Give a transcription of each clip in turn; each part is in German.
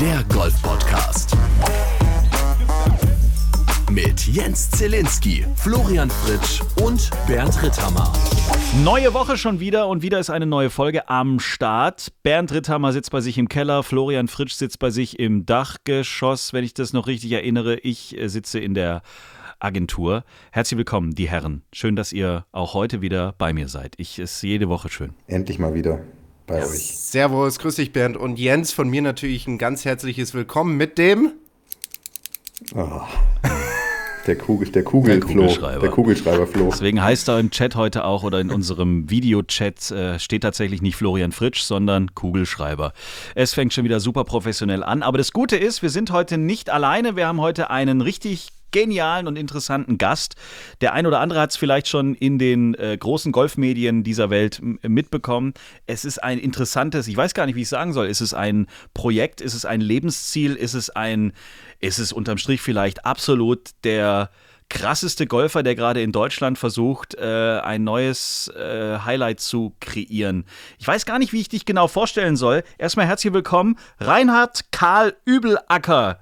der Golf-Podcast. Mit Jens Zielinski, Florian Fritsch und Bernd Ritthammer. Neue Woche schon wieder und wieder ist eine neue Folge am Start. Bernd Ritthammer sitzt bei sich im Keller, Florian Fritsch sitzt bei sich im Dachgeschoss, wenn ich das noch richtig erinnere. Ich äh, sitze in der Agentur. Herzlich willkommen, die Herren. Schön, dass ihr auch heute wieder bei mir seid. Ich ist jede Woche schön. Endlich mal wieder bei euch. Servus, grüß dich Bernd und Jens. Von mir natürlich ein ganz herzliches Willkommen mit dem Oh. Der, Kugel, der, Kugelflo, Der Kugelschreiber. der Kugelschreiber Flo. Deswegen heißt er im Chat heute auch oder in unserem Videochat äh, steht tatsächlich nicht Florian Fritsch, sondern Kugelschreiber. Es fängt schon wieder super professionell an. Aber das Gute ist, wir sind heute nicht alleine. Wir haben heute einen richtig genialen und interessanten Gast. Der ein oder andere hat es vielleicht schon in den äh, großen Golfmedien dieser Welt m- mitbekommen. Es ist ein interessantes, ich weiß gar nicht, wie ich sagen soll. Ist es ein Projekt? Ist es ein Lebensziel? Ist es ein, ist es unterm Strich vielleicht absolut der krasseste Golfer, der gerade in Deutschland versucht, äh, ein neues äh, Highlight zu kreieren. Ich weiß gar nicht, wie ich dich genau vorstellen soll. Erstmal herzlich willkommen, Reinhard Karl Übelacker.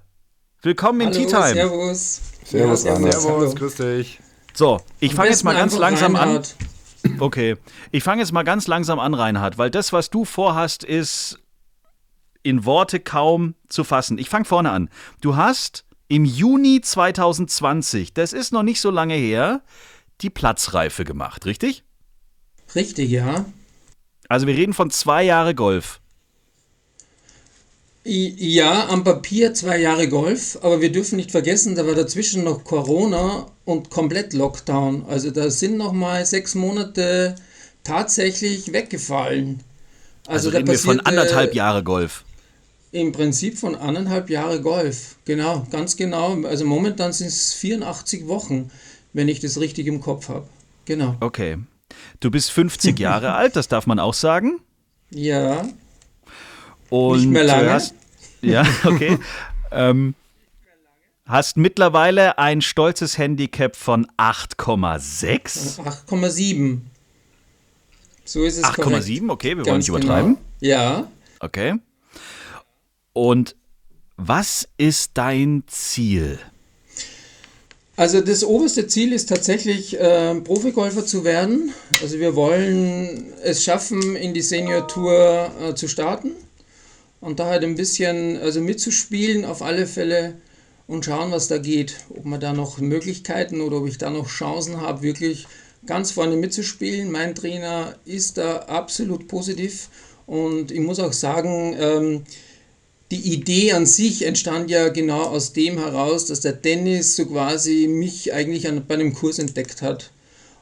Willkommen in Hallo, Tea Time. Servus. Servus, ja. Servus, Hallo. grüß dich. So, ich fange jetzt mal ganz langsam Reinhard. an. Okay, ich fange jetzt mal ganz langsam an, Reinhard, weil das, was du vorhast, ist in Worte kaum zu fassen. Ich fange vorne an. Du hast im Juni 2020, das ist noch nicht so lange her, die Platzreife gemacht, richtig? Richtig, ja. Also wir reden von zwei Jahre Golf. Ja, am Papier zwei Jahre Golf, aber wir dürfen nicht vergessen, da war dazwischen noch Corona und komplett Lockdown. Also da sind noch mal sechs Monate tatsächlich weggefallen. Also, da reden wir von anderthalb Jahre Golf. Im Prinzip von anderthalb Jahre Golf. Genau, ganz genau. Also momentan sind es 84 Wochen, wenn ich das richtig im Kopf habe. Genau. Okay. Du bist 50 Jahre alt, das darf man auch sagen. Ja, Und Nicht mehr lange. äh, Hast, ja, okay. ähm, hast mittlerweile ein stolzes Handicap von 8,6. 8,7. So ist es korrekt. 8,7, okay, wir wollen Ganz nicht übertreiben. Genau. Ja, Okay. Und was ist dein Ziel? also das oberste Ziel ist tatsächlich, äh, Profigolfer zu werden. Also wir wollen es schaffen, in die Senior Tour äh, zu starten und da halt ein bisschen also mitzuspielen auf alle Fälle und schauen, was da geht. Ob man da noch Möglichkeiten oder ob ich da noch Chancen habe, wirklich ganz vorne mitzuspielen. Mein Trainer ist da absolut positiv und ich muss auch sagen, ähm, die Idee an sich entstand ja genau aus dem heraus, dass der Dennis so quasi mich eigentlich an, bei einem Kurs entdeckt hat.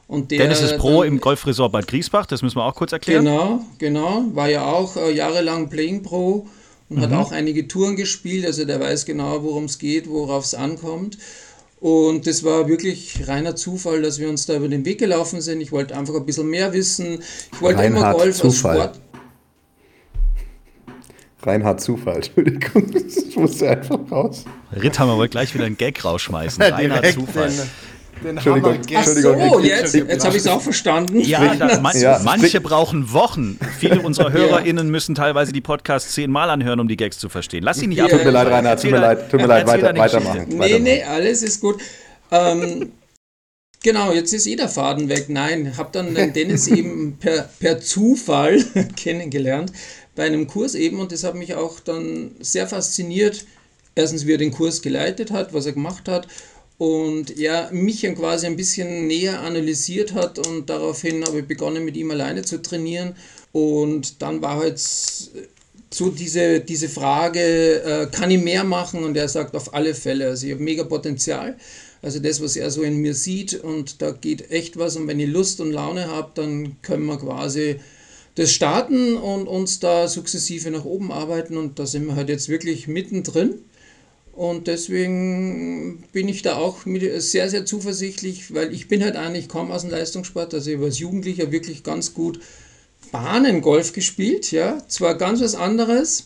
Und der Dennis ist Pro dann- im Golfresort Bad Griesbach, das müssen wir auch kurz erklären. Genau, genau. War ja auch äh, jahrelang Playing Pro und Mhm. hat auch einige Touren gespielt. Also der weiß genau, worum es geht, worauf es ankommt. Und das war wirklich reiner Zufall, dass wir uns da über den Weg gelaufen sind. Ich wollte einfach ein bisschen mehr wissen. Ich wollte immer Reinhard Golf als Zufall. Sport. Reinhard Zufall, Entschuldigung. Das musste einfach raus. Ritthammer wollte gleich wieder einen Gag rausschmeißen. Direkt Zufall. Den, Entschuldigung. Hammer- Ach so, Entschuldigung, jetzt, jetzt habe ich es auch verstanden. Ja, da, man, Ja, manche brauchen Wochen. Viele unserer HörerInnen müssen teilweise die Podcasts zehnmal anhören, um die Gags zu verstehen. Lass dich nicht Ja, ab. Tut mir leid, Reinhard, tut mir leid, tut mir leid, weiter, weitermachen. Nee, weitermachen. nee, alles ist gut. Ähm, genau, jetzt ist jeder Faden weg. Nein, habe dann den Dennis eben per, per Zufall kennengelernt bei einem Kurs eben und das hat mich auch dann sehr fasziniert. Erstens, wie er den Kurs geleitet hat, was er gemacht hat und er mich dann quasi ein bisschen näher analysiert hat und daraufhin habe ich begonnen mit ihm alleine zu trainieren und dann war halt so diese, diese Frage, äh, kann ich mehr machen? Und er sagt auf alle Fälle, also ich habe mega Potenzial. Also das, was er so in mir sieht und da geht echt was und wenn ich Lust und Laune habe, dann können wir quasi das starten und uns da sukzessive nach oben arbeiten und da sind wir halt jetzt wirklich mittendrin. Und deswegen bin ich da auch sehr, sehr zuversichtlich, weil ich bin halt eigentlich kaum aus dem Leistungssport. Also ich habe als Jugendlicher wirklich ganz gut Bahnengolf gespielt, ja. Zwar ganz was anderes,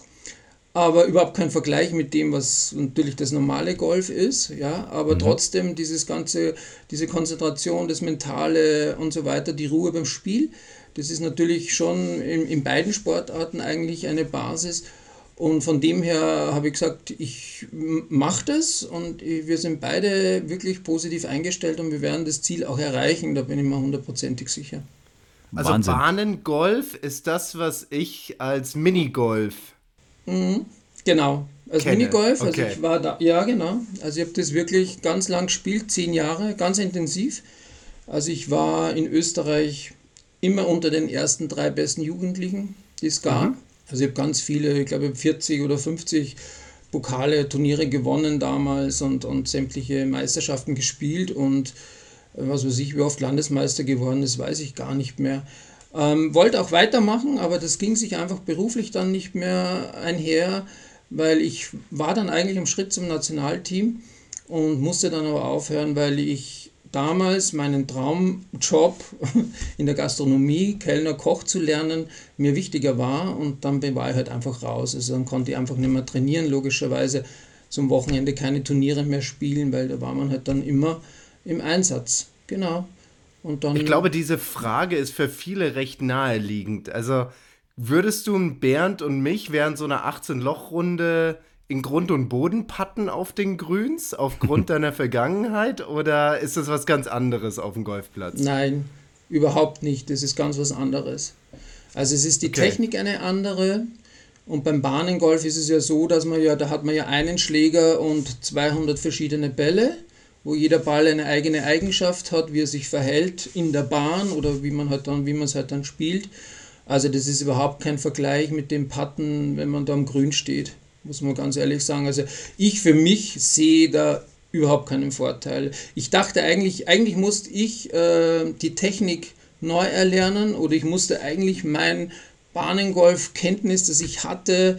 aber überhaupt kein Vergleich mit dem, was natürlich das normale Golf ist, ja. Aber trotzdem dieses ganze, diese Konzentration, das Mentale und so weiter, die Ruhe beim Spiel, das ist natürlich schon in, in beiden Sportarten eigentlich eine Basis. Und von dem her habe ich gesagt, ich mache das und wir sind beide wirklich positiv eingestellt und wir werden das Ziel auch erreichen, da bin ich mir hundertprozentig sicher. Also Wahnsinn. Bahnengolf ist das, was ich als Minigolf. Mhm, genau, als kenne. Minigolf. Also okay. ich war da, ja genau. Also ich habe das wirklich ganz lang gespielt, zehn Jahre, ganz intensiv. Also ich war in Österreich immer unter den ersten drei besten Jugendlichen, die es gab. Mhm. Also ich habe ganz viele, ich glaube 40 oder 50 Pokale, Turniere gewonnen damals und, und sämtliche Meisterschaften gespielt und äh, was weiß ich, wie oft Landesmeister geworden ist, weiß ich gar nicht mehr. Ähm, wollte auch weitermachen, aber das ging sich einfach beruflich dann nicht mehr einher, weil ich war dann eigentlich im Schritt zum Nationalteam und musste dann aber aufhören, weil ich damals meinen Traumjob in der Gastronomie, Kellner, Koch zu lernen, mir wichtiger war und dann war ich halt einfach raus. Also dann konnte ich einfach nicht mehr trainieren, logischerweise zum Wochenende keine Turniere mehr spielen, weil da war man halt dann immer im Einsatz. Genau. Und dann ich glaube, diese Frage ist für viele recht naheliegend. Also würdest du Bernd und mich während so einer 18-Loch-Runde in Grund und Boden patten auf den Grüns aufgrund deiner Vergangenheit oder ist das was ganz anderes auf dem Golfplatz? Nein, überhaupt nicht. Das ist ganz was anderes. Also es ist die okay. Technik eine andere und beim Bahnengolf ist es ja so, dass man ja, da hat man ja einen Schläger und 200 verschiedene Bälle, wo jeder Ball eine eigene Eigenschaft hat, wie er sich verhält in der Bahn oder wie man halt dann, wie man es halt dann spielt. Also das ist überhaupt kein Vergleich mit dem Patten, wenn man da am Grün steht muss man ganz ehrlich sagen. Also ich für mich sehe da überhaupt keinen Vorteil. Ich dachte eigentlich, eigentlich musste ich äh, die Technik neu erlernen oder ich musste eigentlich mein Bahnengolf-Kenntnis, das ich hatte,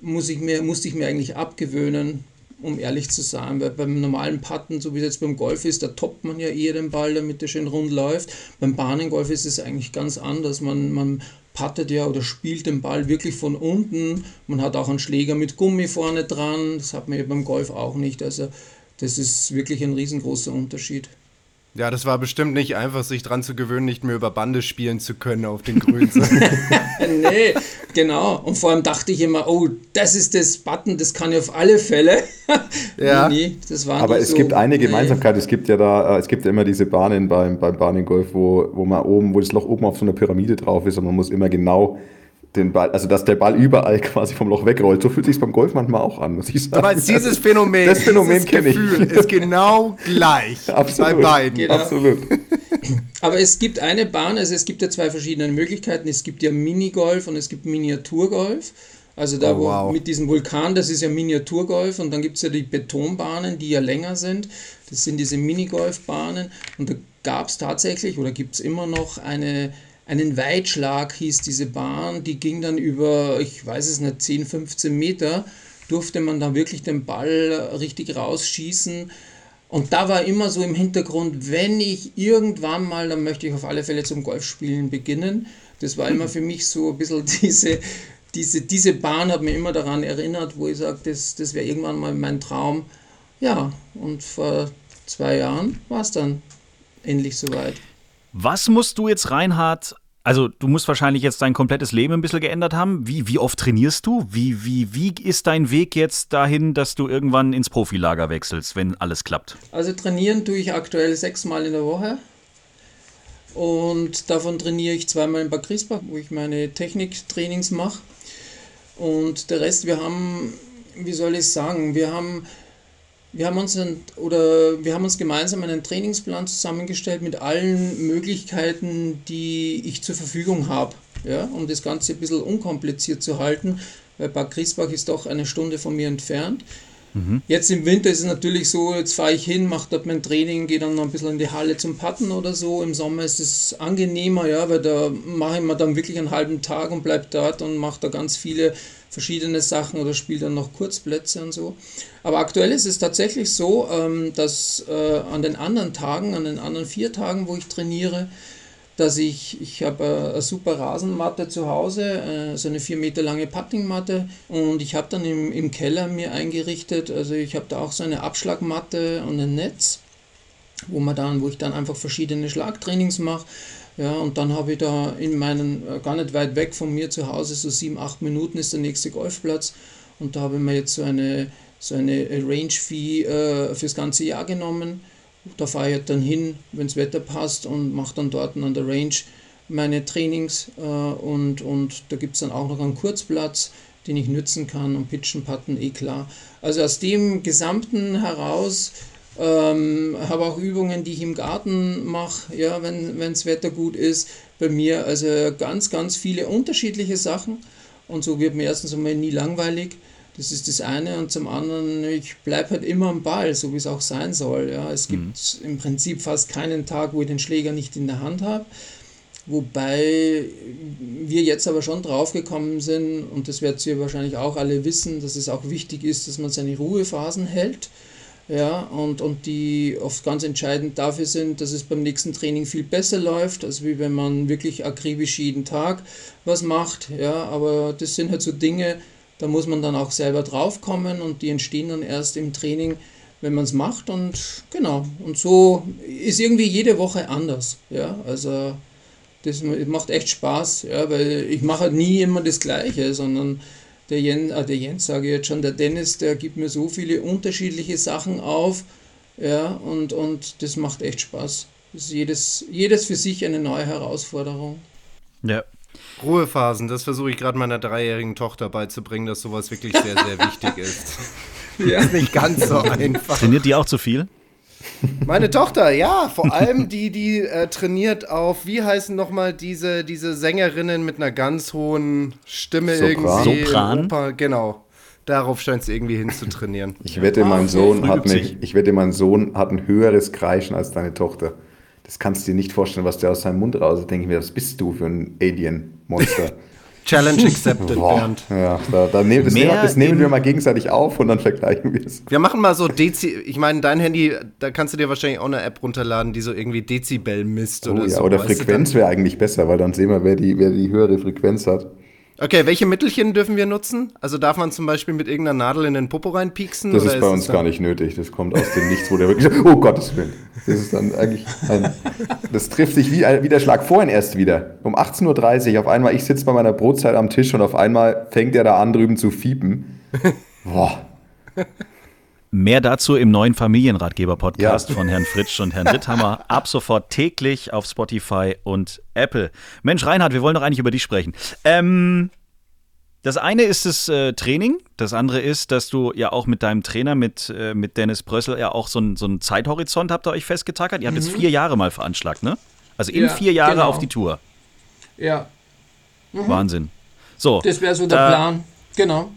muss ich mir, musste ich mir eigentlich abgewöhnen, um ehrlich zu sein. Weil beim normalen Putten, so wie es jetzt beim Golf ist, da toppt man ja eher den Ball, damit er schön rund läuft. Beim Bahnengolf ist es eigentlich ganz anders. Man, man pattet ja oder spielt den Ball wirklich von unten. Man hat auch einen Schläger mit Gummi vorne dran. Das hat man ja beim Golf auch nicht. Also das ist wirklich ein riesengroßer Unterschied. Ja, das war bestimmt nicht einfach, sich dran zu gewöhnen, nicht mehr über Bande spielen zu können auf den Grünen. nee, genau. Und vor allem dachte ich immer, oh, das ist das Button, das kann ich auf alle Fälle. ja. Nee, das war Aber es so, gibt eine Gemeinsamkeit. Nee. Es gibt ja da, äh, es gibt ja immer diese Bahnen beim, beim Bahnengolf, wo, wo man oben, wo das Loch oben auf so einer Pyramide drauf ist und man muss immer genau den Ball, also dass der Ball überall quasi vom Loch wegrollt. So fühlt sich beim Golf manchmal auch an, muss ich sagen. Aber dieses Phänomen, das Phänomen kenne ich. ist genau gleich Absolut. bei beiden. Genau. Absolut. Aber es gibt eine Bahn, also es gibt ja zwei verschiedene Möglichkeiten. Es gibt ja Minigolf und es gibt Miniaturgolf. Also da, oh, wow. wo mit diesem Vulkan, das ist ja Miniaturgolf und dann gibt es ja die Betonbahnen, die ja länger sind. Das sind diese Minigolfbahnen und da gab es tatsächlich oder gibt es immer noch eine einen Weitschlag hieß diese Bahn, die ging dann über, ich weiß es nicht, 10, 15 Meter, durfte man dann wirklich den Ball richtig rausschießen. Und da war immer so im Hintergrund, wenn ich irgendwann mal, dann möchte ich auf alle Fälle zum Golfspielen beginnen. Das war immer für mich so ein bisschen diese, diese, diese Bahn hat mir immer daran erinnert, wo ich sage, das, das wäre irgendwann mal mein Traum. Ja, und vor zwei Jahren war es dann endlich soweit. Was musst du jetzt, Reinhard, also du musst wahrscheinlich jetzt dein komplettes Leben ein bisschen geändert haben. Wie, wie oft trainierst du? Wie, wie, wie ist dein Weg jetzt dahin, dass du irgendwann ins Profilager wechselst, wenn alles klappt? Also trainieren tue ich aktuell sechsmal in der Woche. Und davon trainiere ich zweimal in Bad Griesbach, wo ich meine Techniktrainings mache. Und der Rest, wir haben, wie soll ich sagen, wir haben wir haben uns ein, oder wir haben uns gemeinsam einen Trainingsplan zusammengestellt mit allen Möglichkeiten, die ich zur Verfügung habe, ja, um das Ganze ein bisschen unkompliziert zu halten, weil Bad Griesbach ist doch eine Stunde von mir entfernt. Mhm. Jetzt im Winter ist es natürlich so, jetzt fahre ich hin, mache dort mein Training, gehe dann noch ein bisschen in die Halle zum Patten oder so. Im Sommer ist es angenehmer, ja, weil da mache ich mir dann wirklich einen halben Tag und bleibe dort und mache da ganz viele verschiedene Sachen oder spiele dann noch Kurzplätze und so. Aber aktuell ist es tatsächlich so, ähm, dass äh, an den anderen Tagen, an den anderen vier Tagen, wo ich trainiere, dass ich, ich habe äh, eine super Rasenmatte zu Hause, äh, so eine vier Meter lange Puttingmatte und ich habe dann im, im Keller mir eingerichtet, also ich habe da auch so eine Abschlagmatte und ein Netz, wo man dann, wo ich dann einfach verschiedene Schlagtrainings mache. Ja, und dann habe ich da in meinen, äh, gar nicht weit weg von mir zu Hause, so sieben, acht Minuten ist der nächste Golfplatz. Und da habe ich mir jetzt so eine, so eine Range-Fee äh, fürs ganze Jahr genommen. Da fahre ich halt dann hin, wenn das Wetter passt und mache dann dort an der Range meine Trainings. Äh, und, und da gibt es dann auch noch einen Kurzplatz, den ich nutzen kann und pitchen, putten, eh klar. Also aus dem Gesamten heraus ähm, habe auch Übungen, die ich im Garten mache, ja, wenn das Wetter gut ist. Bei mir also ganz, ganz viele unterschiedliche Sachen. Und so wird mir erstens einmal nie langweilig. Das ist das eine. Und zum anderen, ich bleibe halt immer am Ball, so wie es auch sein soll. Ja. Es gibt mhm. im Prinzip fast keinen Tag, wo ich den Schläger nicht in der Hand habe. Wobei wir jetzt aber schon draufgekommen sind, und das werdet ihr wahrscheinlich auch alle wissen, dass es auch wichtig ist, dass man seine Ruhephasen hält ja, und, und die oft ganz entscheidend dafür sind, dass es beim nächsten Training viel besser läuft, als wie wenn man wirklich akribisch jeden Tag was macht, ja, aber das sind halt so Dinge, da muss man dann auch selber draufkommen und die entstehen dann erst im Training, wenn man es macht und genau, und so ist irgendwie jede Woche anders, ja, also das macht echt Spaß, ja, weil ich mache halt nie immer das Gleiche, sondern der Jens, ah, der Jens sage ich jetzt schon, der Dennis, der gibt mir so viele unterschiedliche Sachen auf. Ja, und, und das macht echt Spaß. Das ist jedes, jedes für sich eine neue Herausforderung. Ja. Ruhephasen, das versuche ich gerade meiner dreijährigen Tochter beizubringen, dass sowas wirklich sehr, sehr wichtig ist. ja. Ist nicht ganz so einfach. Trainiert die auch zu viel? Meine Tochter, ja, vor allem die, die äh, trainiert auf, wie heißen nochmal diese, diese Sängerinnen mit einer ganz hohen Stimme Sopran. irgendwie. Sopran. Oper, genau. Darauf scheint sie irgendwie hinzutrainieren. Ich wette, mein Sohn hat mich, ich wette, mein Sohn hat ein höheres Kreischen als deine Tochter. Das kannst du dir nicht vorstellen, was der aus seinem Mund raus. Da denke ich mir, was bist du für ein Alien-Monster? Challenge accepted, Boah. Bernd. Ja, da, da nehm, das, nehmen, das nehmen wir mal gegenseitig auf und dann vergleichen wir es. Wir machen mal so Dezi. Ich meine, dein Handy, da kannst du dir wahrscheinlich auch eine App runterladen, die so irgendwie Dezibel misst oh, oder ja, so. Oder Frequenz wäre eigentlich besser, weil dann sehen wir, wer die, wer die höhere Frequenz hat. Okay, welche Mittelchen dürfen wir nutzen? Also darf man zum Beispiel mit irgendeiner Nadel in den Popo reinpieksen? Das ist bei uns gar nicht nötig. Das kommt aus dem Nichts, wo der wirklich sagt, oh Gottes Willen. Das ist dann eigentlich ein, das trifft sich wie, wie der Schlag vorhin erst wieder. Um 18.30 Uhr auf einmal, ich sitze bei meiner Brotzeit am Tisch und auf einmal fängt er da an drüben zu fiepen. Boah. Mehr dazu im neuen Familienratgeber-Podcast ja. von Herrn Fritsch und Herrn Ritthammer. Ab sofort täglich auf Spotify und Apple. Mensch, Reinhard, wir wollen doch eigentlich über dich sprechen. Ähm, das eine ist das äh, Training, das andere ist, dass du ja auch mit deinem Trainer, mit, äh, mit Dennis Brössel, ja auch so, ein, so einen Zeithorizont habt ihr euch festgetackert. Ihr habt mhm. jetzt vier Jahre mal veranschlagt, ne? Also in ja, vier Jahre genau. auf die Tour. Ja. Mhm. Wahnsinn. So. Das wäre so der da, Plan. Genau.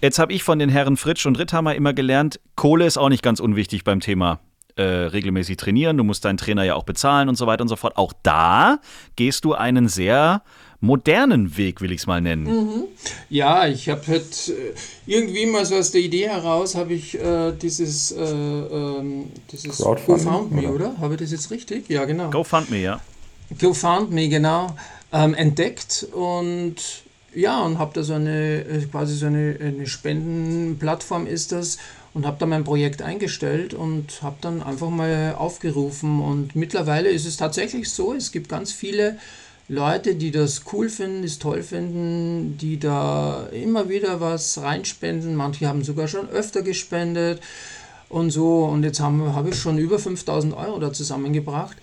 Jetzt habe ich von den Herren Fritsch und Ritthammer immer gelernt, Kohle ist auch nicht ganz unwichtig beim Thema äh, regelmäßig trainieren. Du musst deinen Trainer ja auch bezahlen und so weiter und so fort. Auch da gehst du einen sehr modernen Weg, will ich es mal nennen. Mhm. Ja, ich habe halt äh, irgendwie mal so aus der Idee heraus, habe ich äh, dieses, äh, ähm, dieses GoFundMe, oder? Habe ich das jetzt richtig? Ja, genau. GoFundMe, ja. GoFundMe, genau, ähm, entdeckt und ja, und habe da so eine, äh, quasi so eine, eine Spendenplattform ist das und habe da mein Projekt eingestellt und habe dann einfach mal aufgerufen und mittlerweile ist es tatsächlich so, es gibt ganz viele Leute, die das cool finden, es toll finden, die da immer wieder was reinspenden. Manche haben sogar schon öfter gespendet und so. Und jetzt habe hab ich schon über 5000 Euro da zusammengebracht.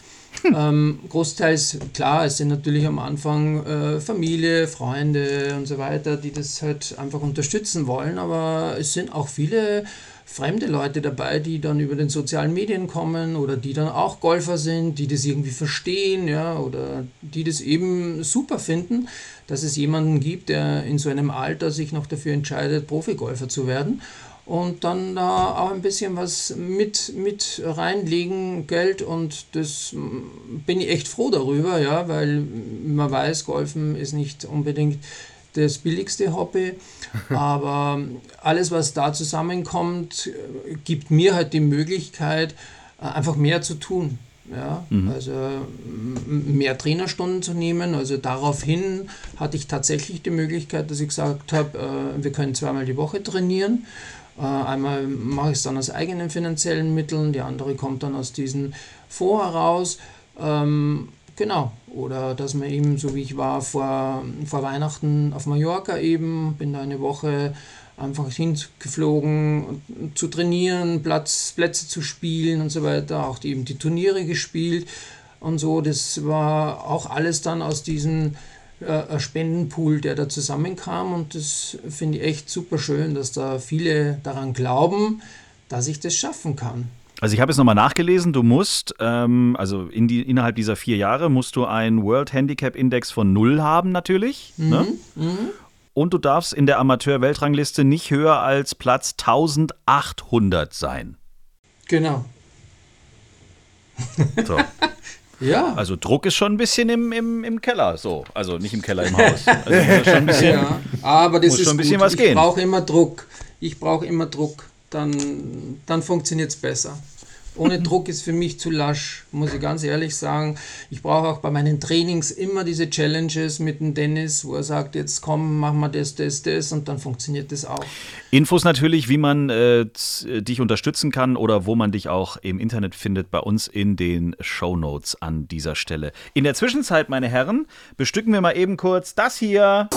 Ähm, großteils, klar, es sind natürlich am Anfang äh, Familie, Freunde und so weiter, die das halt einfach unterstützen wollen, aber es sind auch viele fremde Leute dabei, die dann über den sozialen Medien kommen oder die dann auch Golfer sind, die das irgendwie verstehen, ja, oder die das eben super finden, dass es jemanden gibt, der in so einem Alter sich noch dafür entscheidet, Profigolfer zu werden und dann da auch ein bisschen was mit, mit reinlegen, Geld und das bin ich echt froh darüber, ja, weil man weiß, Golfen ist nicht unbedingt das billigste Hobby, aber alles, was da zusammenkommt, gibt mir halt die Möglichkeit, einfach mehr zu tun. Ja, mhm. also mehr Trainerstunden zu nehmen. Also daraufhin hatte ich tatsächlich die Möglichkeit, dass ich gesagt habe, äh, wir können zweimal die Woche trainieren. Äh, einmal mache ich es dann aus eigenen finanziellen Mitteln, die andere kommt dann aus diesen Fonds heraus. Ähm, genau. Oder dass man eben, so wie ich war, vor, vor Weihnachten auf Mallorca eben, bin da eine Woche einfach hingeflogen zu trainieren, Platz, Plätze zu spielen und so weiter, auch die, eben die Turniere gespielt und so. Das war auch alles dann aus diesem äh, Spendenpool, der da zusammenkam und das finde ich echt super schön, dass da viele daran glauben, dass ich das schaffen kann. Also ich habe es nochmal nachgelesen, du musst, ähm, also in die, innerhalb dieser vier Jahre musst du einen World Handicap Index von null haben natürlich. Mhm, ne? mhm. Und du darfst in der Amateur-Weltrangliste nicht höher als Platz 1800 sein. Genau. So. ja. Also Druck ist schon ein bisschen im, im, im Keller, so. Also nicht im Keller, im Haus. Also schon ein bisschen, ja, aber das ist schon ein bisschen gut. was gehen. Ich brauche immer Druck. Ich brauche immer Druck. Dann, dann funktioniert es besser. Ohne Druck ist für mich zu lasch, muss ich ganz ehrlich sagen. Ich brauche auch bei meinen Trainings immer diese Challenges mit dem Dennis, wo er sagt, jetzt komm, mach mal das, das, das und dann funktioniert das auch. Infos natürlich, wie man äh, dich unterstützen kann oder wo man dich auch im Internet findet, bei uns in den Show Notes an dieser Stelle. In der Zwischenzeit, meine Herren, bestücken wir mal eben kurz das hier.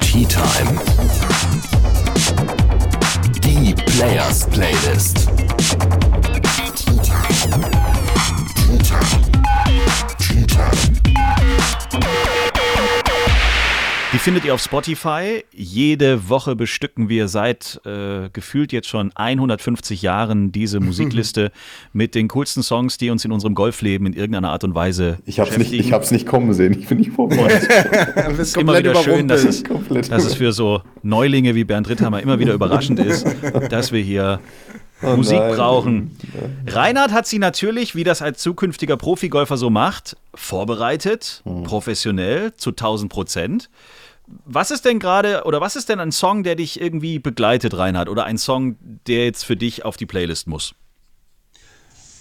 Tea Time. Players Playlist. Die findet ihr auf Spotify. Jede Woche bestücken wir seit äh, gefühlt jetzt schon 150 Jahren diese Musikliste mit den coolsten Songs, die uns in unserem Golfleben in irgendeiner Art und Weise ich. Nicht, habe es nicht kommen sehen. Ich bin nicht vorbereitet. es ist immer wieder schön, dass es, dass es für so Neulinge wie Bernd Ritthammer immer wieder überraschend ist, dass wir hier Oh Musik nein. brauchen. Reinhard hat sie natürlich, wie das als zukünftiger Profigolfer so macht, vorbereitet, hm. professionell zu 1000 Prozent. Was ist denn gerade, oder was ist denn ein Song, der dich irgendwie begleitet, Reinhard? Oder ein Song, der jetzt für dich auf die Playlist muss?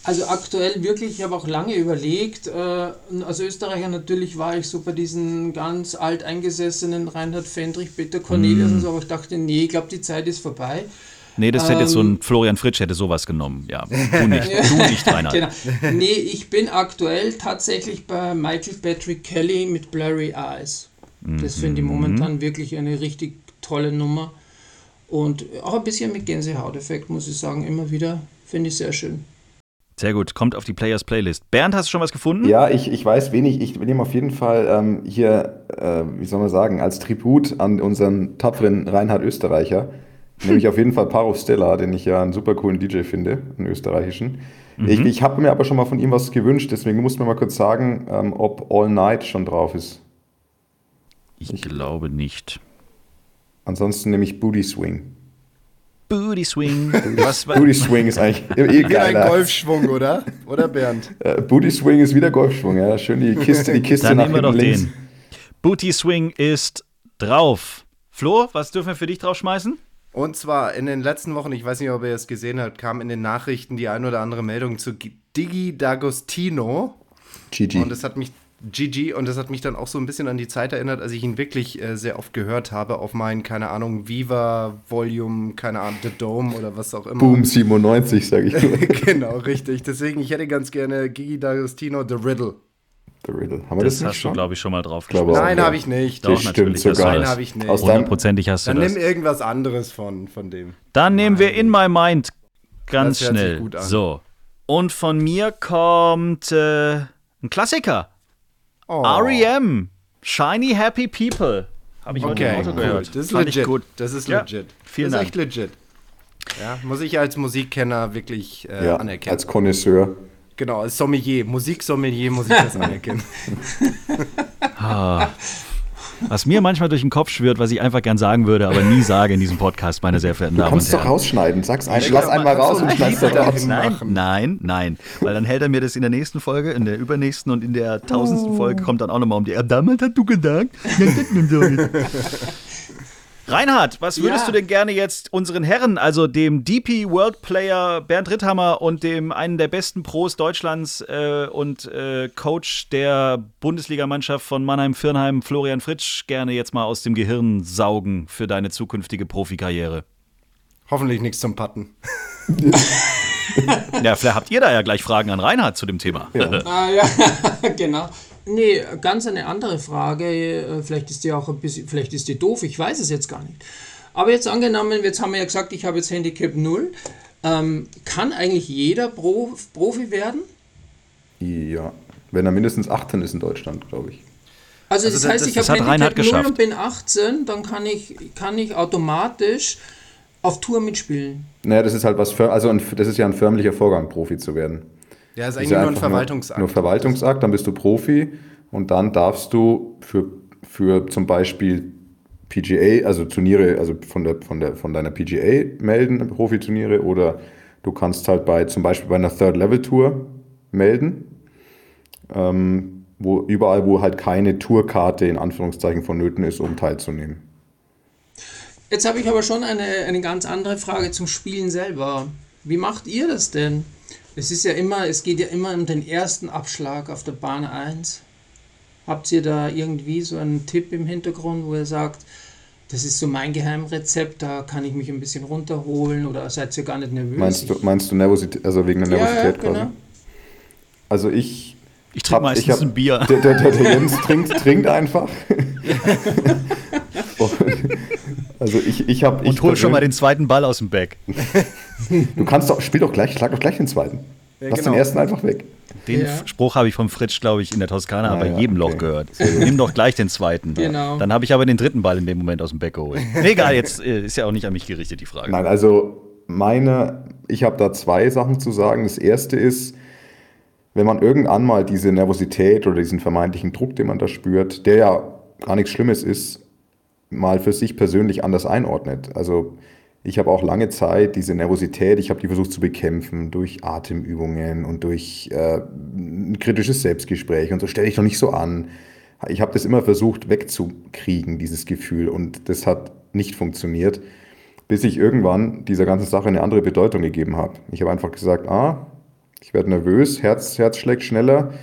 Also aktuell wirklich, ich habe auch lange überlegt, äh, als Österreicher natürlich war ich so bei diesen ganz alteingesessenen Reinhard Fendrich, Peter Cornelius mm. und so, aber ich dachte, nee, ich glaube, die Zeit ist vorbei. Nee, das hätte jetzt so ein ähm. Florian Fritsch hätte sowas genommen. Ja, du nicht, du nicht, Reinhard. genau. Nee, ich bin aktuell tatsächlich bei Michael Patrick Kelly mit Blurry Eyes. Das finde ich mhm. momentan wirklich eine richtig tolle Nummer. Und auch ein bisschen mit Gänsehauteffekt, muss ich sagen, immer wieder. Finde ich sehr schön. Sehr gut, kommt auf die Players Playlist. Bernd, hast du schon was gefunden? Ja, ich, ich weiß wenig. Ich nehme auf jeden Fall ähm, hier, äh, wie soll man sagen, als Tribut an unseren tapferen Reinhard Österreicher, nehme ich auf jeden Fall Paro Stella, den ich ja einen super coolen DJ finde, einen österreichischen. Mhm. Ich, ich habe mir aber schon mal von ihm was gewünscht, deswegen muss man mal kurz sagen, ähm, ob All Night schon drauf ist. Ich, ich glaube nicht. Ansonsten nehme ich Booty Swing. Booty Swing. Was, Booty Swing ist eigentlich eh geil. ein Golfschwung, oder? Oder Bernd? Uh, Booty Swing ist wieder Golfschwung, ja. Schön die Kiste, die Kiste Dann nach nehmen wir doch links. den. Booty Swing ist drauf. Flo, was dürfen wir für dich draufschmeißen? Und zwar in den letzten Wochen, ich weiß nicht, ob ihr es gesehen habt, kam in den Nachrichten die ein oder andere Meldung zu Digi D'Agostino. GG. Und das hat mich Gigi und das hat mich dann auch so ein bisschen an die Zeit erinnert, als ich ihn wirklich äh, sehr oft gehört habe auf meinen, keine Ahnung, Viva Volume, keine Ahnung, The Dome oder was auch immer. Boom 97, sage ich. genau, richtig. Deswegen, ich hätte ganz gerne Gigi D'Agostino, The Riddle. The Riddle. Haben wir das, das hast du, glaube ich, schon mal drauf glaube Nein, habe ich nicht. Doch, natürlich. Sogar. Nein, habe ich nicht. Hundertprozentig hast du dann das. Dann nimm irgendwas anderes von, von dem. Dann nehmen wir In My Mind ganz schnell. So. Und von mir kommt äh, ein Klassiker. Oh. REM, Shiny Happy People. Habe ich okay, heute cool. gehört. Das ist Fand legit. gut. Das ist legit. Ja, vielen das ist Dank. echt legit. Ja, muss ich als Musikkenner wirklich äh, ja, anerkennen. Als Connoisseur. Genau, als Sommelier, Musiksommelier muss ich das anerkennen. ah. Was mir manchmal durch den Kopf schwirrt, was ich einfach gern sagen würde, aber nie sage in diesem Podcast, meine sehr verehrten Damen und Herren. Du kannst doch rausschneiden. Sag's ein, lass einmal raus und schneid's doch raus. Nein, nein, nein. Weil dann hält er mir das in der nächsten Folge, in der übernächsten und in der tausendsten Folge kommt dann auch nochmal um die. Damals hat du gedacht. Reinhard, was würdest ja. du denn gerne jetzt unseren Herren, also dem DP World Player Bernd Ritthammer und dem einen der besten Pros Deutschlands äh, und äh, Coach der Bundesligamannschaft von Mannheim-Firnheim, Florian Fritsch, gerne jetzt mal aus dem Gehirn saugen für deine zukünftige Profikarriere? Hoffentlich nichts zum Patten. ja, vielleicht habt ihr da ja gleich Fragen an Reinhard zu dem Thema. Ja. ah, ja, genau. Nee, ganz eine andere Frage. Äh, vielleicht ist die auch ein bisschen, vielleicht ist die doof, ich weiß es jetzt gar nicht. Aber jetzt angenommen, jetzt haben wir ja gesagt, ich habe jetzt Handicap 0. Ähm, kann eigentlich jeder Pro, Profi werden? Ja, wenn er mindestens 18 ist in Deutschland, glaube ich. Also, also das, das heißt, ich habe Handicap 0 und bin 18, dann kann ich, kann ich automatisch auf Tour mitspielen. Naja, das ist halt was, für, also ein, das ist ja ein förmlicher Vorgang, Profi zu werden. Ja, ist eigentlich ist ja nur ein Verwaltungsakt. Nur, nur Verwaltungsakt, dann bist du Profi und dann darfst du für, für zum Beispiel PGA, also Turniere, also von, der, von, der, von deiner PGA melden, Profiturniere, oder du kannst halt bei zum Beispiel bei einer Third-Level-Tour melden. Ähm, wo überall, wo halt keine Tourkarte in Anführungszeichen vonnöten ist, um teilzunehmen. Jetzt habe ich aber schon eine, eine ganz andere Frage zum Spielen selber. Wie macht ihr das denn? Es ist ja immer, es geht ja immer um den ersten Abschlag auf der Bahn 1. Habt ihr da irgendwie so einen Tipp im Hintergrund, wo ihr sagt, das ist so mein Geheimrezept, da kann ich mich ein bisschen runterholen oder seid ihr gar nicht nervös? Meinst du, meinst du Nervosität, also wegen der Nervosität ja, ja, genau. Also ich ich trinke meistens ich hab, ein Bier. Der, der, der, der Jens trinkt, trinkt einfach. also ich, ich habe. Und hol schon mal den zweiten Ball aus dem Back. du kannst doch, spiel doch gleich, schlag doch gleich den zweiten. Ja, Lass genau. den ersten einfach weg. Den ja. Spruch habe ich vom Fritsch, glaube ich, in der Toskana ah, bei ja, jedem okay. Loch gehört. Nimm doch gleich den zweiten. Genau. Dann habe ich aber den dritten Ball in dem Moment aus dem Back geholt. Egal, jetzt äh, ist ja auch nicht an mich gerichtet, die Frage. Nein, also meine, ich habe da zwei Sachen zu sagen. Das erste ist, wenn man irgendwann mal diese Nervosität oder diesen vermeintlichen Druck, den man da spürt, der ja gar nichts Schlimmes ist, mal für sich persönlich anders einordnet. Also ich habe auch lange Zeit diese Nervosität, ich habe die versucht zu bekämpfen durch Atemübungen und durch äh, ein kritisches Selbstgespräch und so stelle ich doch nicht so an. Ich habe das immer versucht wegzukriegen, dieses Gefühl, und das hat nicht funktioniert, bis ich irgendwann dieser ganzen Sache eine andere Bedeutung gegeben habe. Ich habe einfach gesagt, ah, ich werde nervös, Herz, Herz schlägt schneller,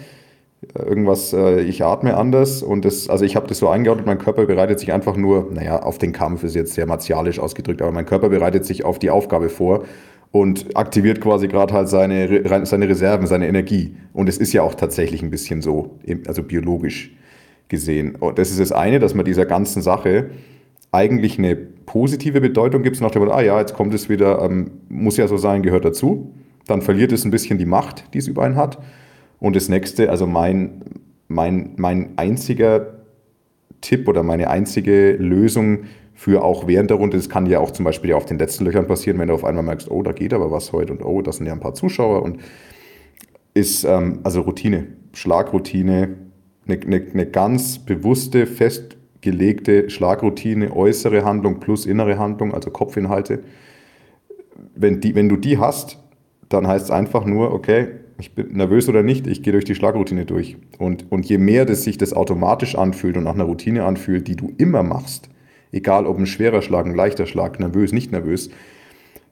irgendwas, äh, ich atme anders und das, also ich habe das so eingeordnet, mein Körper bereitet sich einfach nur, naja, auf den Kampf ist jetzt sehr martialisch ausgedrückt, aber mein Körper bereitet sich auf die Aufgabe vor und aktiviert quasi gerade halt seine, seine Reserven, seine Energie. Und es ist ja auch tatsächlich ein bisschen so, also biologisch gesehen. Und das ist das eine, dass man dieser ganzen Sache eigentlich eine positive Bedeutung gibt, nach dem Motto, ah ja, jetzt kommt es wieder, ähm, muss ja so sein, gehört dazu dann verliert es ein bisschen die Macht, die es über einen hat. Und das nächste, also mein, mein, mein einziger Tipp oder meine einzige Lösung für auch während der Runde, das kann ja auch zum Beispiel auf den letzten Löchern passieren, wenn du auf einmal merkst, oh, da geht aber was heute und oh, das sind ja ein paar Zuschauer und ist ähm, also Routine, Schlagroutine, eine, eine, eine ganz bewusste, festgelegte Schlagroutine, äußere Handlung plus innere Handlung, also Kopfinhalte. Wenn, die, wenn du die hast, dann heißt es einfach nur, okay, ich bin nervös oder nicht, ich gehe durch die Schlagroutine durch. Und, und je mehr das sich das automatisch anfühlt und nach einer Routine anfühlt, die du immer machst, egal ob ein schwerer Schlag, ein leichter Schlag, nervös, nicht nervös,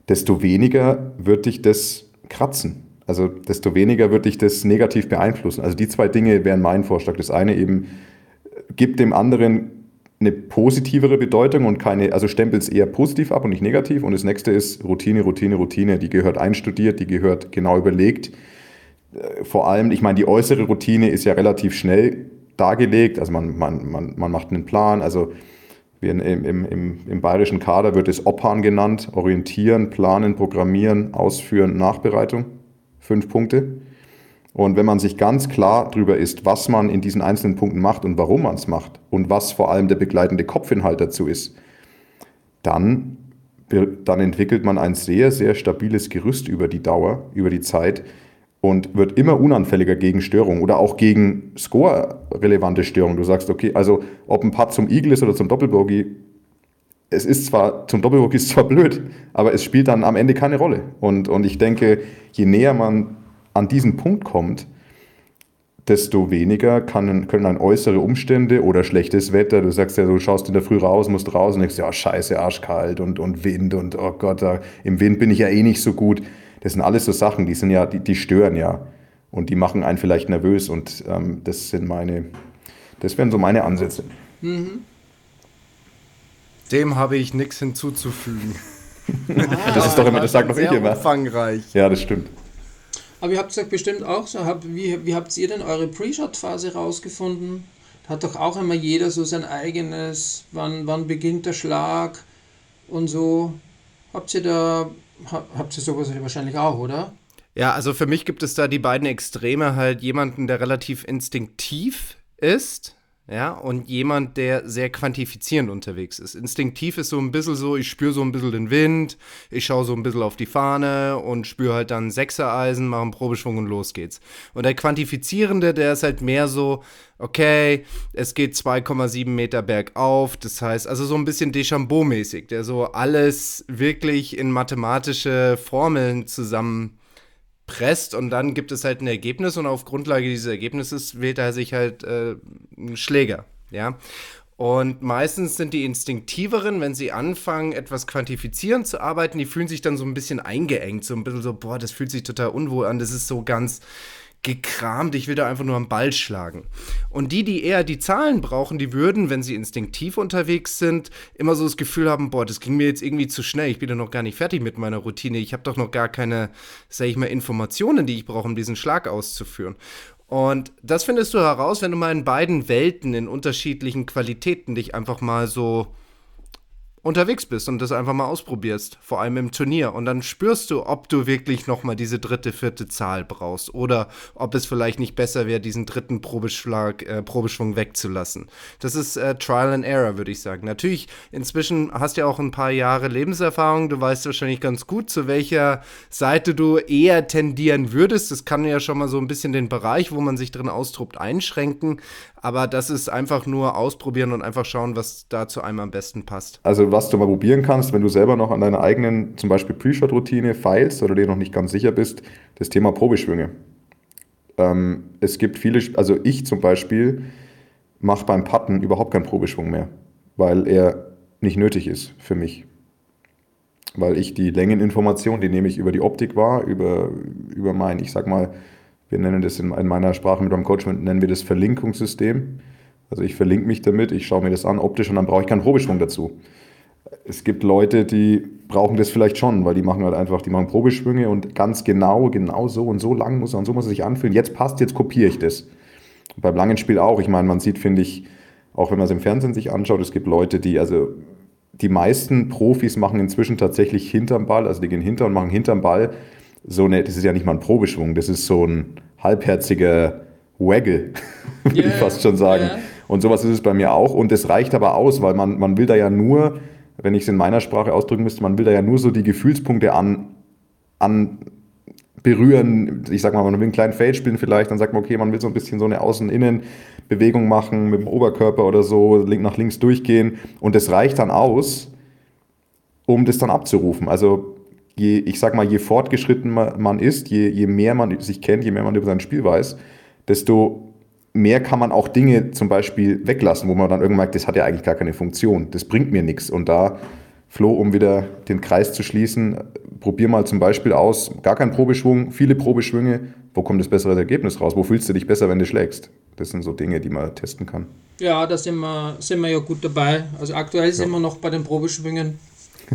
desto weniger wird dich das kratzen. Also desto weniger wird dich das negativ beeinflussen. Also die zwei Dinge wären mein Vorschlag. Das eine eben, gib dem anderen eine positivere Bedeutung und keine, also stempelt es eher positiv ab und nicht negativ. Und das nächste ist Routine, Routine, Routine. Die gehört einstudiert, die gehört genau überlegt. Äh, vor allem, ich meine, die äußere Routine ist ja relativ schnell dargelegt. Also man, man, man, man macht einen Plan. Also im, im, im, im bayerischen Kader wird es Oppan genannt. Orientieren, planen, programmieren, ausführen, Nachbereitung. Fünf Punkte. Und wenn man sich ganz klar darüber ist, was man in diesen einzelnen Punkten macht und warum man es macht und was vor allem der begleitende Kopfinhalt dazu ist, dann, dann entwickelt man ein sehr, sehr stabiles Gerüst über die Dauer, über die Zeit und wird immer unanfälliger gegen Störungen oder auch gegen Score-relevante Störungen. Du sagst, okay, also ob ein Putt zum Eagle ist oder zum Doppelbogey, es ist zwar, zum Doppelbogey ist zwar blöd, aber es spielt dann am Ende keine Rolle. Und, und ich denke, je näher man an diesen Punkt kommt, desto weniger kann, können dann äußere Umstände oder schlechtes Wetter, du sagst ja, du schaust in der Früh raus, musst raus und denkst, ja, scheiße, arschkalt und, und Wind und oh Gott, da, im Wind bin ich ja eh nicht so gut. Das sind alles so Sachen, die sind ja, die, die stören ja und die machen einen vielleicht nervös und ähm, das sind meine, das wären so meine Ansätze. Mhm. Dem habe ich nichts hinzuzufügen. Ah, das ist doch immer, das sagt noch ich immer. umfangreich. Ja, das stimmt. Aber ihr habt es bestimmt auch so. Wie, wie habt ihr denn eure Pre-Shot-Phase rausgefunden? Hat doch auch immer jeder so sein eigenes, wann, wann beginnt der Schlag und so. Habt ihr da, habt ihr sowas wahrscheinlich auch, oder? Ja, also für mich gibt es da die beiden Extreme halt jemanden, der relativ instinktiv ist ja, und jemand, der sehr quantifizierend unterwegs ist. Instinktiv ist so ein bisschen so, ich spüre so ein bisschen den Wind, ich schaue so ein bisschen auf die Fahne und spüre halt dann Sechsereisen, mache einen Probeschwung und los geht's. Und der Quantifizierende, der ist halt mehr so, okay, es geht 2,7 Meter bergauf, das heißt also so ein bisschen Deschambeau-mäßig, der so alles wirklich in mathematische Formeln zusammen presst und dann gibt es halt ein Ergebnis und auf Grundlage dieses Ergebnisses wählt er sich halt äh, Schläger, ja. Und meistens sind die Instinktiveren, wenn sie anfangen, etwas quantifizierend zu arbeiten, die fühlen sich dann so ein bisschen eingeengt, so ein bisschen so, boah, das fühlt sich total unwohl an, das ist so ganz, gekramt, ich will da einfach nur am Ball schlagen. Und die, die eher die Zahlen brauchen, die würden, wenn sie instinktiv unterwegs sind, immer so das Gefühl haben, boah, das ging mir jetzt irgendwie zu schnell, ich bin ja noch gar nicht fertig mit meiner Routine, ich habe doch noch gar keine, sag ich mal, Informationen, die ich brauche, um diesen Schlag auszuführen. Und das findest du heraus, wenn du mal in beiden Welten in unterschiedlichen Qualitäten dich einfach mal so unterwegs bist und das einfach mal ausprobierst, vor allem im Turnier. Und dann spürst du, ob du wirklich nochmal diese dritte, vierte Zahl brauchst oder ob es vielleicht nicht besser wäre, diesen dritten Probeschlag, äh, Probeschwung wegzulassen. Das ist äh, Trial and Error, würde ich sagen. Natürlich, inzwischen hast du ja auch ein paar Jahre Lebenserfahrung. Du weißt wahrscheinlich ganz gut, zu welcher Seite du eher tendieren würdest. Das kann ja schon mal so ein bisschen den Bereich, wo man sich drin austobt, einschränken. Aber das ist einfach nur ausprobieren und einfach schauen, was da zu einem am besten passt. Also was du mal probieren kannst, wenn du selber noch an deiner eigenen, zum Beispiel Pre-Shot-Routine feilst oder dir noch nicht ganz sicher bist, das Thema Probeschwünge. Ähm, es gibt viele, also ich zum Beispiel mache beim Putten überhaupt keinen Probeschwung mehr, weil er nicht nötig ist für mich. Weil ich die Längeninformation, die nehme ich über die Optik wahr, über, über mein, ich sag mal, wir nennen das in, in meiner Sprache mit meinem Coach, nennen wir das Verlinkungssystem. Also ich verlinke mich damit, ich schaue mir das an optisch und dann brauche ich keinen Probeschwung dazu. Es gibt Leute, die brauchen das vielleicht schon, weil die machen halt einfach, die machen Probeschwünge und ganz genau, genau so und so lang muss er und so muss er sich anfühlen. Jetzt passt, jetzt kopiere ich das. Und beim langen Spiel auch. Ich meine, man sieht, finde ich, auch wenn man es im Fernsehen sich anschaut, es gibt Leute, die, also die meisten Profis machen inzwischen tatsächlich hinterm Ball, also die gehen hinter und machen hinterm Ball so eine, das ist ja nicht mal ein Probeschwung, das ist so ein halbherziger Waggle, würde yeah, ich fast schon sagen. Yeah. Und sowas ist es bei mir auch. Und es reicht aber aus, weil man, man will da ja nur, wenn ich es in meiner Sprache ausdrücken müsste, man will da ja nur so die Gefühlspunkte an, an berühren. Ich sag mal, man will einen kleinen Fade spielen vielleicht, dann sagt man, okay, man will so ein bisschen so eine Außen-Innen-Bewegung machen mit dem Oberkörper oder so, nach links durchgehen. Und das reicht dann aus, um das dann abzurufen. Also je, ich sag mal, je fortgeschritten man ist, je, je mehr man sich kennt, je mehr man über sein Spiel weiß, desto mehr kann man auch Dinge zum Beispiel weglassen, wo man dann irgendwann merkt, das hat ja eigentlich gar keine Funktion, das bringt mir nichts. Und da, Flo, um wieder den Kreis zu schließen, probier mal zum Beispiel aus, gar kein Probeschwung, viele Probeschwünge, wo kommt das bessere Ergebnis raus? Wo fühlst du dich besser, wenn du schlägst? Das sind so Dinge, die man testen kann. Ja, da sind wir, sind wir ja gut dabei. Also aktuell sind ja. wir noch bei den Probeschwüngen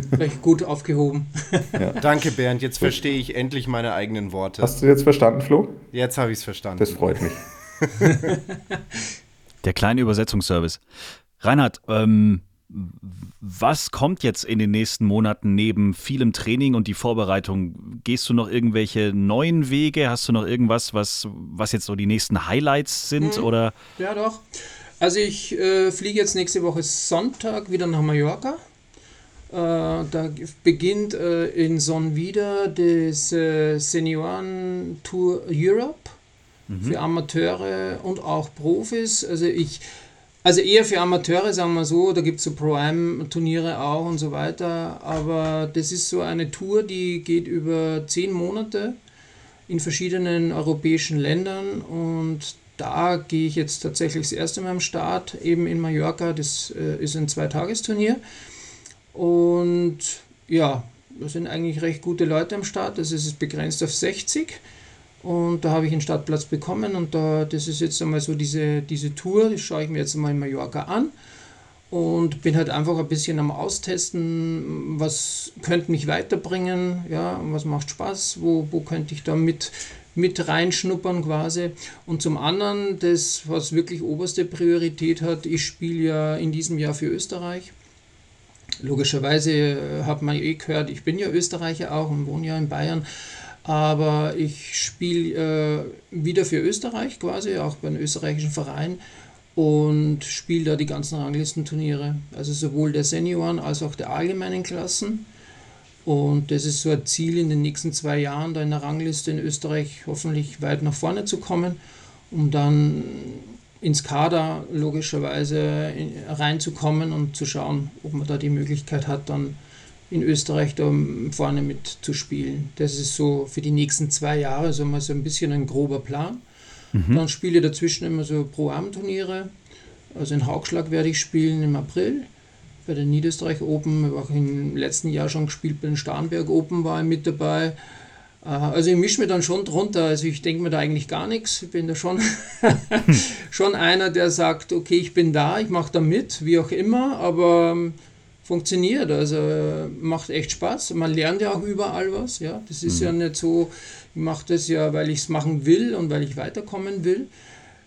Vielleicht gut aufgehoben. Ja. Danke, Bernd. Jetzt verstehe ich endlich meine eigenen Worte. Hast du jetzt verstanden, Flo? Jetzt habe ich es verstanden. Das freut mich. Der kleine Übersetzungsservice. Reinhard, ähm, was kommt jetzt in den nächsten Monaten neben vielem Training und die Vorbereitung? Gehst du noch irgendwelche neuen Wege? Hast du noch irgendwas, was, was jetzt so die nächsten Highlights sind? Mhm. Oder? Ja, doch. Also ich äh, fliege jetzt nächste Woche Sonntag wieder nach Mallorca. Äh, da beginnt äh, in Son wieder das äh, Senioren Tour Europe mhm. für Amateure und auch Profis. Also ich, also eher für Amateure, sagen wir so, da gibt es so Pro-Am-Turniere auch und so weiter. Aber das ist so eine Tour, die geht über zehn Monate in verschiedenen europäischen Ländern und da gehe ich jetzt tatsächlich das erste Mal am Start, eben in Mallorca. Das äh, ist ein Zweitagesturnier. Und ja, da sind eigentlich recht gute Leute am Start. Das ist begrenzt auf 60. Und da habe ich einen Startplatz bekommen und da, das ist jetzt einmal so diese, diese Tour, die schaue ich mir jetzt mal in Mallorca an. und bin halt einfach ein bisschen am Austesten, was könnte mich weiterbringen, ja, was macht Spaß, wo, wo könnte ich da mit, mit reinschnuppern quasi. Und zum anderen, das, was wirklich oberste Priorität hat, ich spiele ja in diesem Jahr für Österreich. Logischerweise äh, hat man eh gehört, ich bin ja Österreicher auch und wohne ja in Bayern. Aber ich spiele äh, wieder für Österreich quasi, auch bei einem österreichischen Verein und spiele da die ganzen Ranglistenturniere, also sowohl der Senioren als auch der allgemeinen Klassen. Und das ist so ein Ziel in den nächsten zwei Jahren, da in der Rangliste in Österreich hoffentlich weit nach vorne zu kommen, um dann ins Kader logischerweise reinzukommen und zu schauen, ob man da die Möglichkeit hat, dann in Österreich da vorne mitzuspielen. Das ist so für die nächsten zwei Jahre so mal so ein bisschen ein grober Plan. Mhm. Dann spiele ich dazwischen immer so Pro-Am-Turniere. Also in Haugschlag werde ich spielen im April bei den Niederösterreich Open. Ich habe auch im letzten Jahr schon gespielt bei den Starnberg Open, war ich mit dabei. Äh, also ich mische mir dann schon drunter, also ich denke mir da eigentlich gar nichts. Ich bin da schon, schon einer, der sagt, okay, ich bin da, ich mache da mit, wie auch immer, aber ähm, funktioniert, also macht echt Spaß. Man lernt ja auch überall was, ja. Das ist mhm. ja nicht so, ich mache das ja, weil ich es machen will und weil ich weiterkommen will.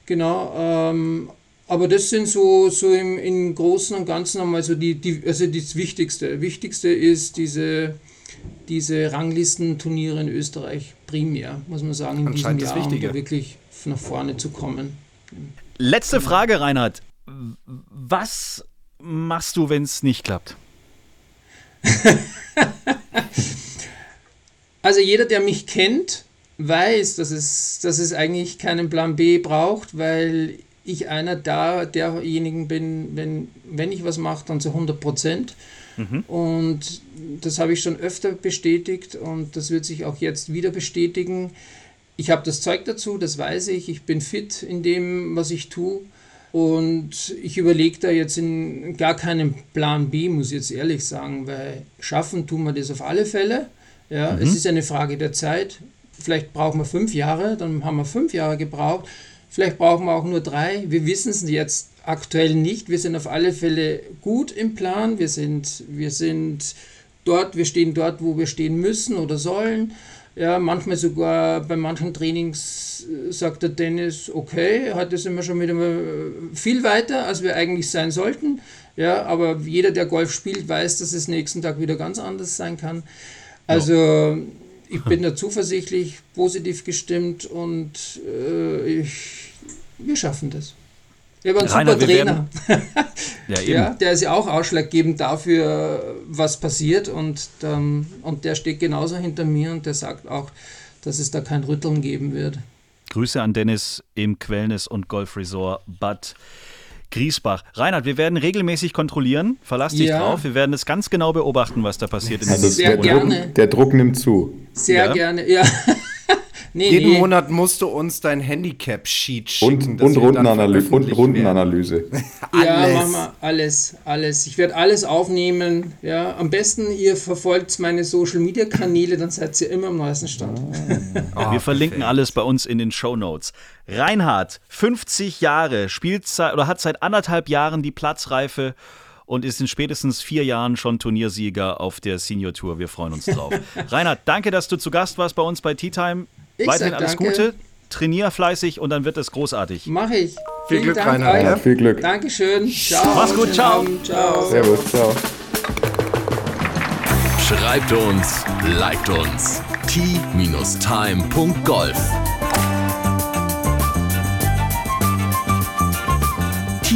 Genau. Ähm, aber das sind so, so im, im Großen und Ganzen einmal so die, die, also das Wichtigste. Wichtigste ist diese, diese Ranglistenturniere in Österreich primär, muss man sagen, in diesem Jahr, um da wirklich nach vorne zu kommen. Letzte Frage, Reinhard. Was machst du, wenn es nicht klappt? Also jeder, der mich kennt, weiß, dass es, dass es eigentlich keinen Plan B braucht, weil ich einer da derjenigen bin, wenn, wenn ich was mache, dann zu 100 Prozent. Mhm. Und das habe ich schon öfter bestätigt und das wird sich auch jetzt wieder bestätigen. Ich habe das Zeug dazu, das weiß ich. Ich bin fit in dem, was ich tue. Und ich überlege da jetzt in gar keinen Plan B, muss ich jetzt ehrlich sagen, weil schaffen tun wir das auf alle Fälle. Ja, mhm. Es ist eine Frage der Zeit. Vielleicht brauchen wir fünf Jahre, dann haben wir fünf Jahre gebraucht. Vielleicht brauchen wir auch nur drei. Wir wissen es jetzt aktuell nicht. Wir sind auf alle Fälle gut im Plan. Wir sind, wir sind dort, wir stehen dort, wo wir stehen müssen oder sollen. Ja, manchmal sogar bei manchen Trainings äh, sagt der Dennis, okay, heute sind wir schon wieder viel weiter, als wir eigentlich sein sollten. Ja, aber jeder, der Golf spielt, weiß, dass es nächsten Tag wieder ganz anders sein kann. Also ja. Ich bin da zuversichtlich, positiv gestimmt und äh, ich, wir schaffen das. Wir haben einen Rainer, super Trainer. ja, ja, der ist ja auch ausschlaggebend dafür, was passiert und, ähm, und der steht genauso hinter mir und der sagt auch, dass es da kein Rütteln geben wird. Grüße an Dennis im Quellness und Golf Resort Bad Griesbach. Reinhard, wir werden regelmäßig kontrollieren. Verlass dich ja. drauf. Wir werden es ganz genau beobachten, was da passiert. In also sehr gerne. der Druck nimmt zu. Sehr ja. gerne, ja. nee, Jeden nee. Monat musst du uns dein Handicap-Sheet schicken. Und, und, Rundenanalyse, und Rundenanalyse. ja, machen wir alles, alles. Ich werde alles aufnehmen. Ja, am besten ihr verfolgt meine Social-Media-Kanäle, dann seid ihr immer am neuesten Stand. Oh, wir verlinken alles bei uns in den Show Notes. Reinhard, 50 Jahre, spielt oder hat seit anderthalb Jahren die Platzreife und ist in spätestens vier Jahren schon Turniersieger auf der Senior Tour. Wir freuen uns drauf. Reinhard, danke, dass du zu Gast warst bei uns bei Tea Time. Ich Weiterhin alles danke. Gute. Trainier fleißig und dann wird es großartig. Mach ich. Viel Vielen Glück, Dank Reinhard. Ja, viel Glück. Dankeschön. Ciao. Mach's gut. Ciao. ciao. Servus. Ciao. Schreibt uns, liked uns. t-time.golf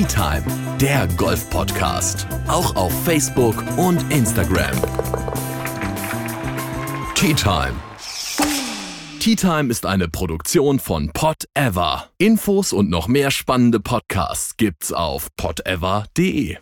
Tea Time, der Golf-Podcast. Auch auf Facebook und Instagram. Tea Time. Tea Time ist eine Produktion von Pot Ever. Infos und noch mehr spannende Podcasts gibt's auf potever.de.